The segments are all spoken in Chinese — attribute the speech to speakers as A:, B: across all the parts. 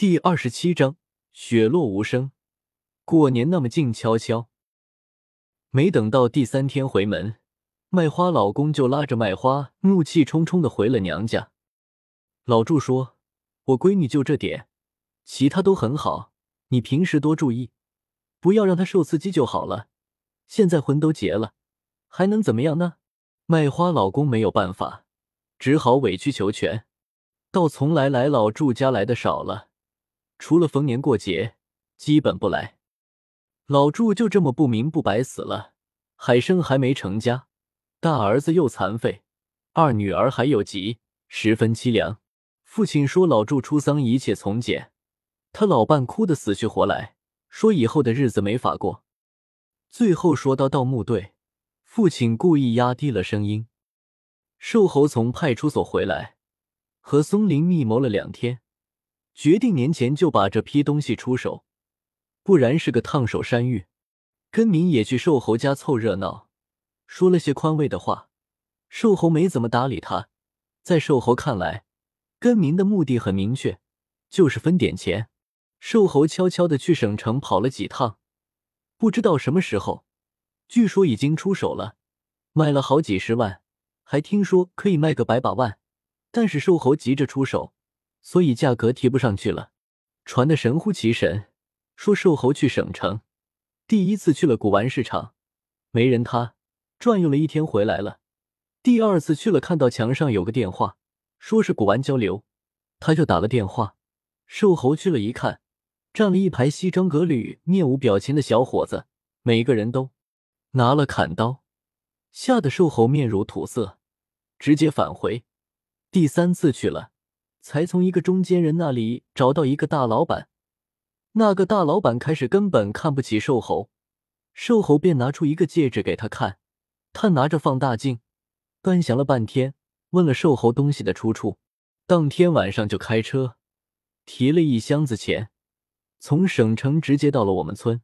A: 第二十七章雪落无声。过年那么静悄悄，没等到第三天回门，麦花老公就拉着麦花，怒气冲冲的回了娘家。老祝说：“我闺女就这点，其他都很好，你平时多注意，不要让她受刺激就好了。现在婚都结了，还能怎么样呢？”麦花老公没有办法，只好委曲求全。到从来来老祝家来的少了。除了逢年过节，基本不来。老祝就这么不明不白死了。海生还没成家，大儿子又残废，二女儿还有疾，十分凄凉。父亲说老祝出丧一切从简，他老伴哭得死去活来，说以后的日子没法过。最后说到盗墓队，父亲故意压低了声音。瘦猴从派出所回来，和松林密谋了两天。决定年前就把这批东西出手，不然是个烫手山芋。根明也去瘦猴家凑热闹，说了些宽慰的话。瘦猴没怎么搭理他。在瘦猴看来，根明的目的很明确，就是分点钱。瘦猴悄悄的去省城跑了几趟，不知道什么时候，据说已经出手了，卖了好几十万，还听说可以卖个百把万。但是瘦猴急着出手。所以价格提不上去了，传的神乎其神。说瘦猴去省城，第一次去了古玩市场，没人他转悠了一天回来了。第二次去了，看到墙上有个电话，说是古玩交流，他就打了电话。瘦猴去了一看，站了一排西装革履、面无表情的小伙子，每个人都拿了砍刀，吓得瘦猴面如土色，直接返回。第三次去了。才从一个中间人那里找到一个大老板，那个大老板开始根本看不起瘦猴，瘦猴便拿出一个戒指给他看，他拿着放大镜端详了半天，问了瘦猴东西的出处，当天晚上就开车提了一箱子钱，从省城直接到了我们村。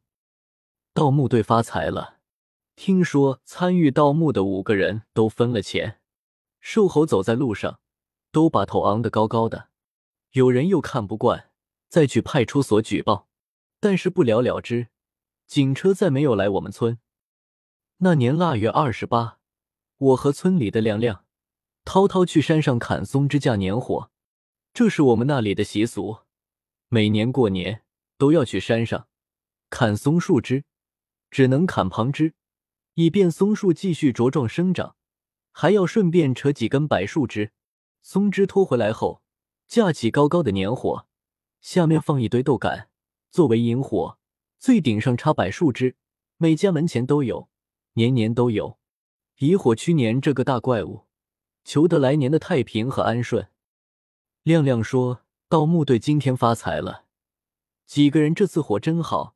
A: 盗墓队发财了，听说参与盗墓的五个人都分了钱，瘦猴走在路上。都把头昂得高高的，有人又看不惯，再去派出所举报，但是不了了之，警车再没有来我们村。那年腊月二十八，我和村里的亮亮、涛涛去山上砍松枝架年火，这是我们那里的习俗，每年过年都要去山上砍松树枝，只能砍旁枝，以便松树继续茁壮生长，还要顺便扯几根柏树枝。松枝拖回来后，架起高高的年火，下面放一堆豆杆作为引火，最顶上插柏树枝。每家门前都有，年年都有，以火驱年这个大怪物，求得来年的太平和安顺。亮亮说：“盗墓队今天发财了，几个人这次火真好，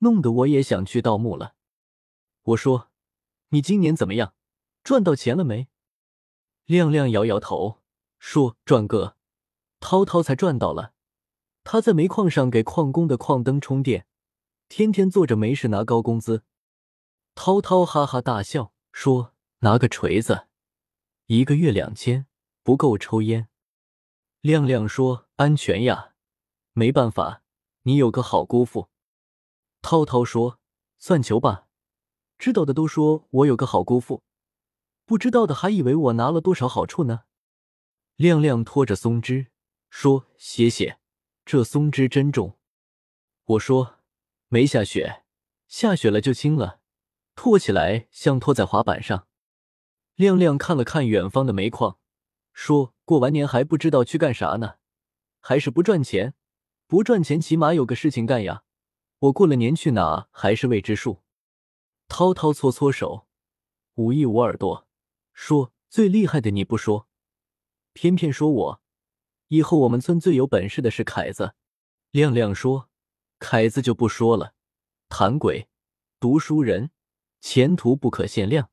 A: 弄得我也想去盗墓了。”我说：“你今年怎么样？赚到钱了没？”亮亮摇摇头。说赚个，涛涛才赚到了。他在煤矿上给矿工的矿灯充电，天天坐着没事拿高工资。涛涛哈哈大笑说：“拿个锤子，一个月两千不够抽烟。”亮亮说：“安全呀，没办法，你有个好姑父。”涛涛说：“算球吧，知道的都说我有个好姑父，不知道的还以为我拿了多少好处呢。”亮亮拖着松枝说：“谢谢，这松枝真重。”我说：“没下雪，下雪了就轻了，拖起来像拖在滑板上。”亮亮看了看远方的煤矿，说：“过完年还不知道去干啥呢，还是不赚钱？不赚钱起码有个事情干呀。我过了年去哪还是未知数。”涛涛搓搓手，捂一捂耳朵，说：“最厉害的你不说。”偏偏说我以后我们村最有本事的是凯子。亮亮说：“凯子就不说了，谈鬼，读书人，前途不可限量。”